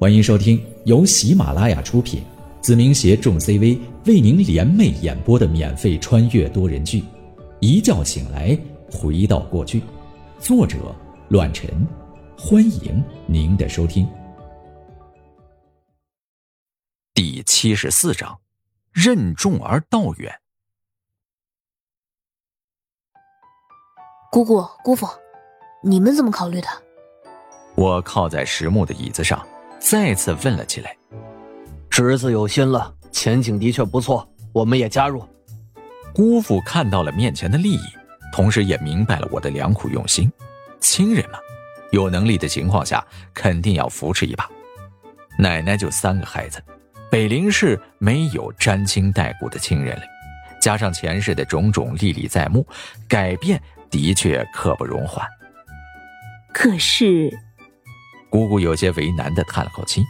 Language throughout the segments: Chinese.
欢迎收听由喜马拉雅出品，子明携众 CV 为您联袂演播的免费穿越多人剧《一觉醒来回到过去》，作者：乱臣。欢迎您的收听。第七十四章：任重而道远。姑姑、姑父，你们怎么考虑的？我靠在实木的椅子上。再次问了起来：“侄子有心了，前景的确不错，我们也加入。”姑父看到了面前的利益，同时也明白了我的良苦用心。亲人嘛，有能力的情况下，肯定要扶持一把。奶奶就三个孩子，北陵市没有沾亲带故的亲人了，加上前世的种种历历在目，改变的确刻不容缓。可是。姑姑有些为难的叹了口气：“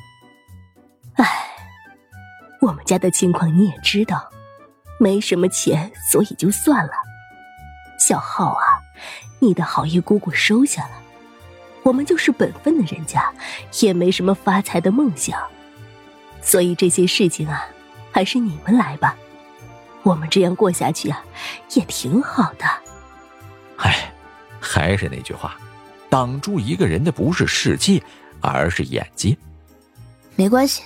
唉，我们家的情况你也知道，没什么钱，所以就算了。小浩啊，你的好意姑姑收下了。我们就是本分的人家，也没什么发财的梦想，所以这些事情啊，还是你们来吧。我们这样过下去啊，也挺好的。”唉，还是那句话。挡住一个人的不是世界，而是眼睛。没关系，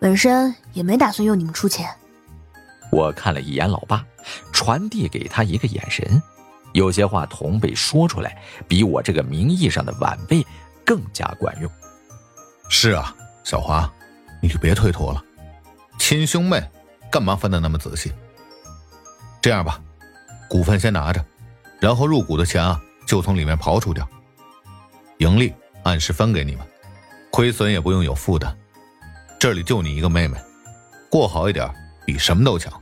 本身也没打算用你们出钱。我看了一眼老爸，传递给他一个眼神。有些话同辈说出来，比我这个名义上的晚辈更加管用。是啊，小华，你就别推脱了。亲兄妹，干嘛分的那么仔细？这样吧，股份先拿着，然后入股的钱啊，就从里面刨除掉。盈利按时分给你们，亏损也不用有负担。这里就你一个妹妹，过好一点比什么都强。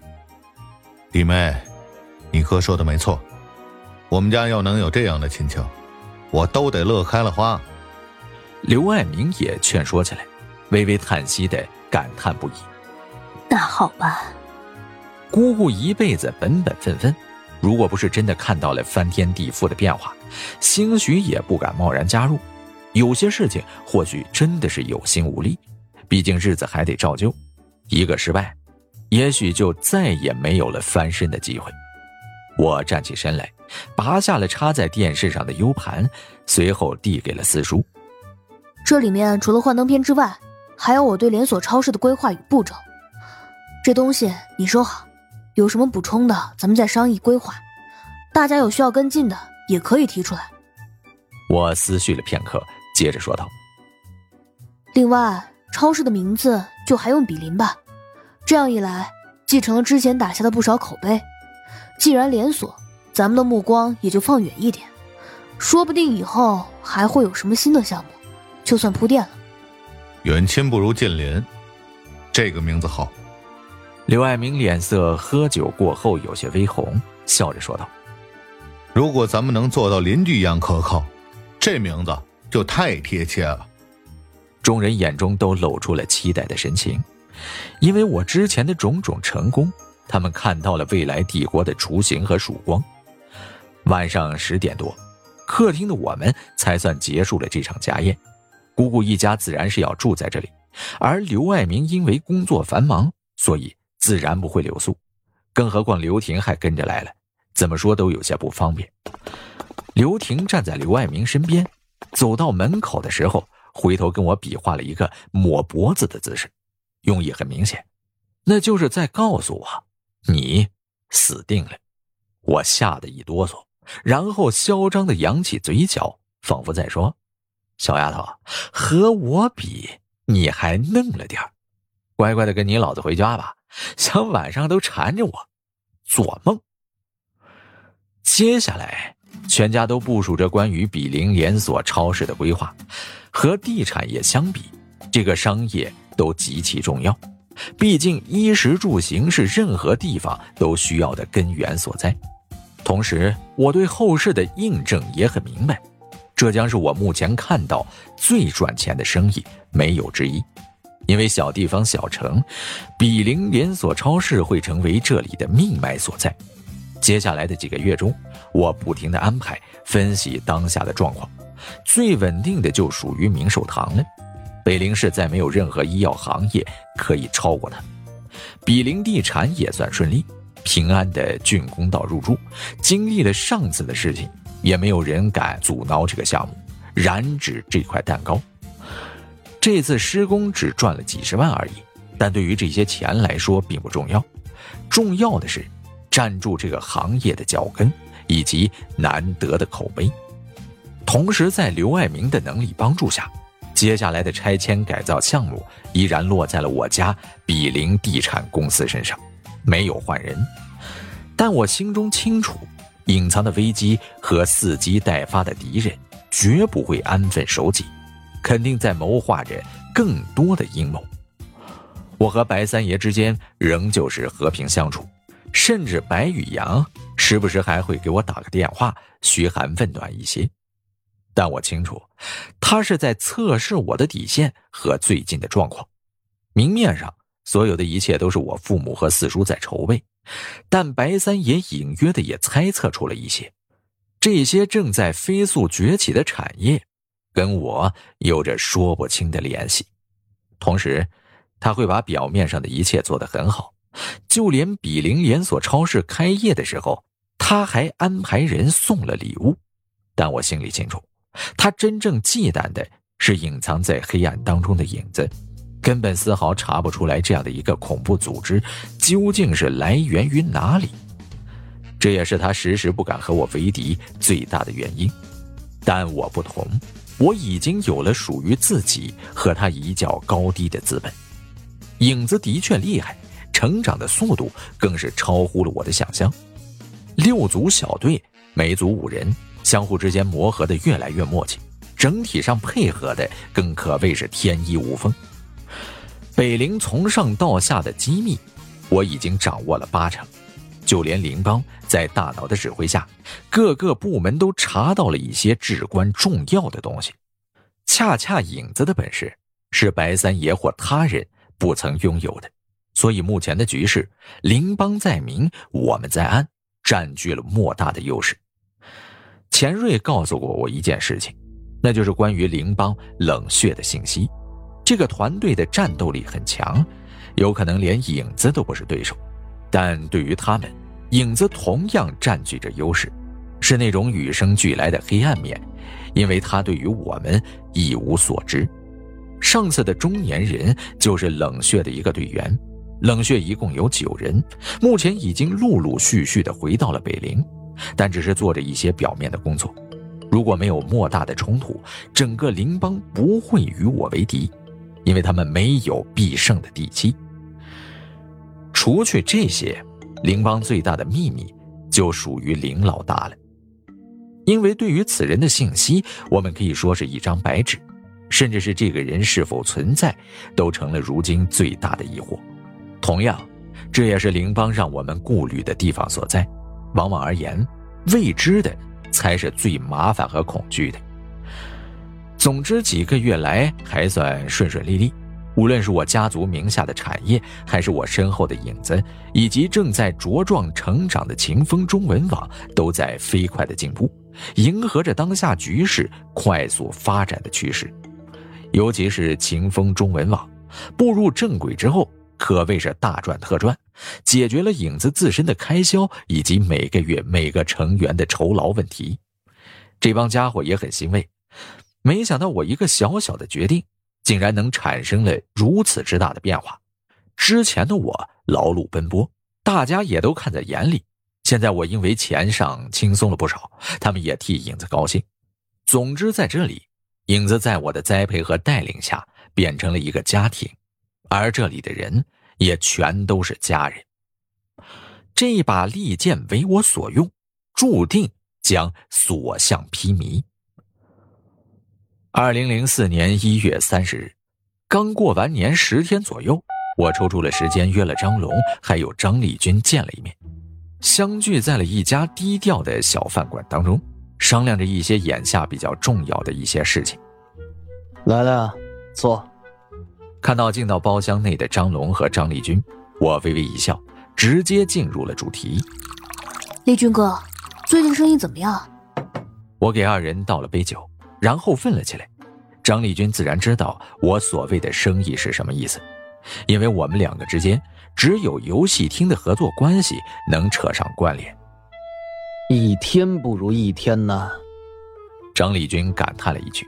弟妹，你哥说的没错，我们家要能有这样的亲情，我都得乐开了花。刘爱明也劝说起来，微微叹息的感叹不已。那好吧，姑姑一辈子本本分分。如果不是真的看到了翻天地覆的变化，兴许也不敢贸然加入。有些事情或许真的是有心无力，毕竟日子还得照旧。一个失败，也许就再也没有了翻身的机会。我站起身来，拔下了插在电视上的 U 盘，随后递给了四叔。这里面除了幻灯片之外，还有我对连锁超市的规划与步骤。这东西你收好。有什么补充的，咱们再商议规划。大家有需要跟进的，也可以提出来。我思绪了片刻，接着说道：“另外，超市的名字就还用比邻吧。这样一来，继承了之前打下的不少口碑。既然连锁，咱们的目光也就放远一点，说不定以后还会有什么新的项目，就算铺垫了。远亲不如近邻，这个名字好。”刘爱明脸色喝酒过后有些微红，笑着说道：“如果咱们能做到邻居一样可靠，这名字就太贴切了。”众人眼中都露出了期待的神情，因为我之前的种种成功，他们看到了未来帝国的雏形和曙光。晚上十点多，客厅的我们才算结束了这场家宴。姑姑一家自然是要住在这里，而刘爱明因为工作繁忙，所以。自然不会留宿，更何况刘婷还跟着来了，怎么说都有些不方便。刘婷站在刘爱明身边，走到门口的时候，回头跟我比划了一个抹脖子的姿势，用意很明显，那就是在告诉我，你死定了。我吓得一哆嗦，然后嚣张的扬起嘴角，仿佛在说：“小丫头，和我比，你还嫩了点乖乖的跟你老子回家吧。”想晚上都缠着我，做梦。接下来，全家都部署着关于比邻连锁超市的规划。和地产业相比，这个商业都极其重要。毕竟衣食住行是任何地方都需要的根源所在。同时，我对后市的印证也很明白，这将是我目前看到最赚钱的生意，没有之一。因为小地方小城，比邻连锁超市会成为这里的命脉所在。接下来的几个月中，我不停的安排分析当下的状况，最稳定的就属于明寿堂了。北陵市再没有任何医药行业可以超过它。比邻地产也算顺利，平安的竣工到入住。经历了上次的事情，也没有人敢阻挠这个项目，染指这块蛋糕。这次施工只赚了几十万而已，但对于这些钱来说并不重要，重要的是站住这个行业的脚跟以及难得的口碑。同时，在刘爱明的能力帮助下。接下来的拆迁改造项目依然落在了我家比邻地产公司身上，没有换人。但我心中清楚，隐藏的危机和伺机待发的敌人绝不会安分守己，肯定在谋划着更多的阴谋。我和白三爷之间仍旧是和平相处，甚至白宇阳时不时还会给我打个电话，嘘寒问暖一些。但我清楚，他是在测试我的底线和最近的状况。明面上，所有的一切都是我父母和四叔在筹备，但白三爷隐约的也猜测出了一些，这些正在飞速崛起的产业，跟我有着说不清的联系。同时，他会把表面上的一切做得很好，就连比邻连锁超市开业的时候，他还安排人送了礼物。但我心里清楚。他真正忌惮的是隐藏在黑暗当中的影子，根本丝毫查不出来这样的一个恐怖组织究竟是来源于哪里。这也是他时时不敢和我为敌最大的原因。但我不同，我已经有了属于自己和他一较高低的资本。影子的确厉害，成长的速度更是超乎了我的想象。六组小队，每组五人。相互之间磨合的越来越默契，整体上配合的更可谓是天衣无缝。北陵从上到下的机密，我已经掌握了八成，就连林邦在大脑的指挥下，各个部门都查到了一些至关重要的东西。恰恰影子的本事是白三爷或他人不曾拥有的，所以目前的局势，林邦在明，我们在暗，占据了莫大的优势。钱瑞告诉过我一件事情，那就是关于灵邦冷血的信息。这个团队的战斗力很强，有可能连影子都不是对手。但对于他们，影子同样占据着优势，是那种与生俱来的黑暗面，因为他对于我们一无所知。上次的中年人就是冷血的一个队员，冷血一共有九人，目前已经陆陆续续的回到了北陵。但只是做着一些表面的工作，如果没有莫大的冲突，整个灵邦不会与我为敌，因为他们没有必胜的底气。除去这些，灵邦最大的秘密就属于林老大了。因为对于此人的信息，我们可以说是一张白纸，甚至是这个人是否存在，都成了如今最大的疑惑。同样，这也是灵邦让我们顾虑的地方所在。往往而言，未知的才是最麻烦和恐惧的。总之，几个月来还算顺顺利利。无论是我家族名下的产业，还是我身后的影子，以及正在茁壮成长的秦风中文网，都在飞快的进步，迎合着当下局势快速发展的趋势。尤其是秦风中文网步入正轨之后。可谓是大赚特赚，解决了影子自身的开销以及每个月每个成员的酬劳问题。这帮家伙也很欣慰，没想到我一个小小的决定，竟然能产生了如此之大的变化。之前的我劳碌奔波，大家也都看在眼里。现在我因为钱上轻松了不少，他们也替影子高兴。总之，在这里，影子在我的栽培和带领下，变成了一个家庭。而这里的人也全都是家人。这把利剑为我所用，注定将所向披靡。二零零四年一月三十日，刚过完年十天左右，我抽出了时间约了张龙还有张丽君见了一面，相聚在了一家低调的小饭馆当中，商量着一些眼下比较重要的一些事情。来了，坐。看到进到包厢内的张龙和张丽君，我微微一笑，直接进入了主题。丽君哥，最近生意怎么样？我给二人倒了杯酒，然后问了起来。张丽君自然知道我所谓的生意是什么意思，因为我们两个之间只有游戏厅的合作关系能扯上关联。一天不如一天呐，张丽君感叹了一句。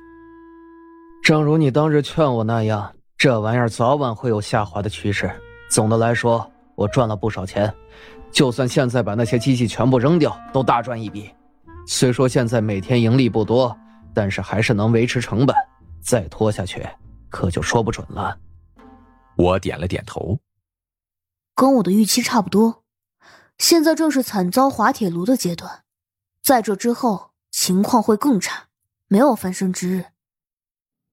正如你当日劝我那样，这玩意儿早晚会有下滑的趋势。总的来说，我赚了不少钱，就算现在把那些机器全部扔掉，都大赚一笔。虽说现在每天盈利不多，但是还是能维持成本。再拖下去，可就说不准了。我点了点头，跟我的预期差不多。现在正是惨遭滑铁卢的阶段，在这之后情况会更差，没有翻身之日。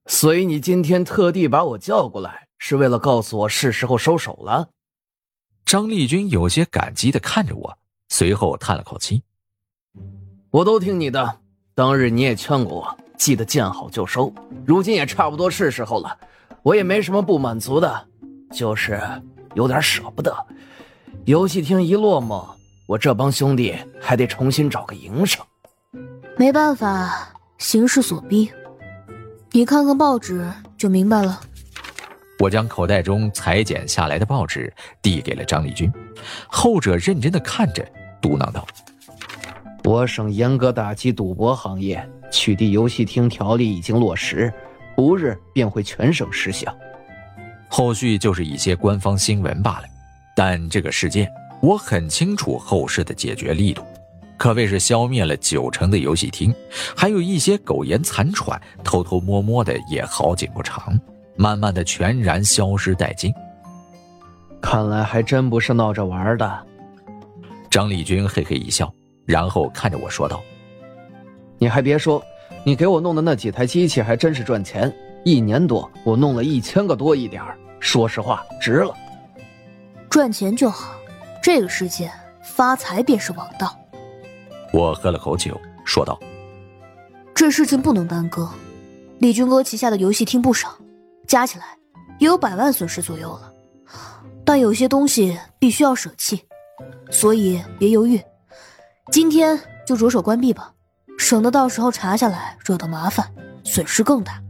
所以你今天特地把我叫过来，是为了告诉我是时候收手了。张丽君有些感激的看着我，随后叹了口气：“我都听你的，当日你也劝过我。”记得见好就收，如今也差不多是时候了，我也没什么不满足的，就是有点舍不得。游戏厅一落寞，我这帮兄弟还得重新找个营生。没办法，形势所逼。你看看报纸就明白了。我将口袋中裁剪下来的报纸递给了张立军，后者认真的看着，嘟囔道：“我省严格打击赌博行业。”取缔游戏厅条例已经落实，不日便会全省实行。后续就是一些官方新闻罢了。但这个事件，我很清楚后事的解决力度，可谓是消灭了九成的游戏厅，还有一些苟延残喘、偷偷摸摸的也好景不长，慢慢的全然消失殆尽。看来还真不是闹着玩的。张立军嘿嘿一笑，然后看着我说道。你还别说，你给我弄的那几台机器还真是赚钱。一年多，我弄了一千个多一点说实话，值了。赚钱就好，这个世界发财便是王道。我喝了口酒，说道：“这事情不能耽搁。李军哥旗下的游戏厅不少，加起来也有百万损失左右了。但有些东西必须要舍弃，所以别犹豫，今天就着手关闭吧。”省得到时候查下来惹到麻烦，损失更大。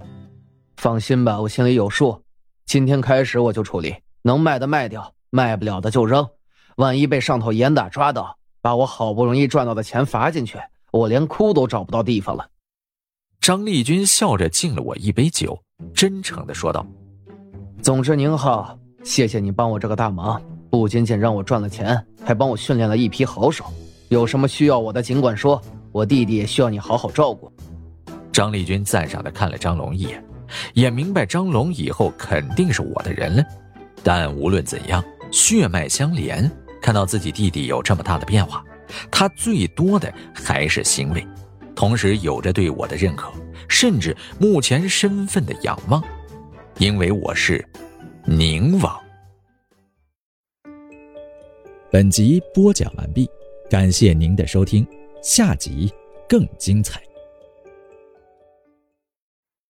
放心吧，我心里有数。今天开始我就处理，能卖的卖掉，卖不了的就扔。万一被上头严打抓到，把我好不容易赚到的钱罚进去，我连哭都找不到地方了。张立军笑着敬了我一杯酒，真诚的说道：“总之宁浩，谢谢你帮我这个大忙，不仅仅让我赚了钱，还帮我训练了一批好手。有什么需要我的，尽管说。”我弟弟也需要你好好照顾。张丽君赞赏的看了张龙一眼，也明白张龙以后肯定是我的人了。但无论怎样，血脉相连，看到自己弟弟有这么大的变化，他最多的还是欣慰，同时有着对我的认可，甚至目前身份的仰望，因为我是宁王。本集播讲完毕，感谢您的收听。下集更精彩。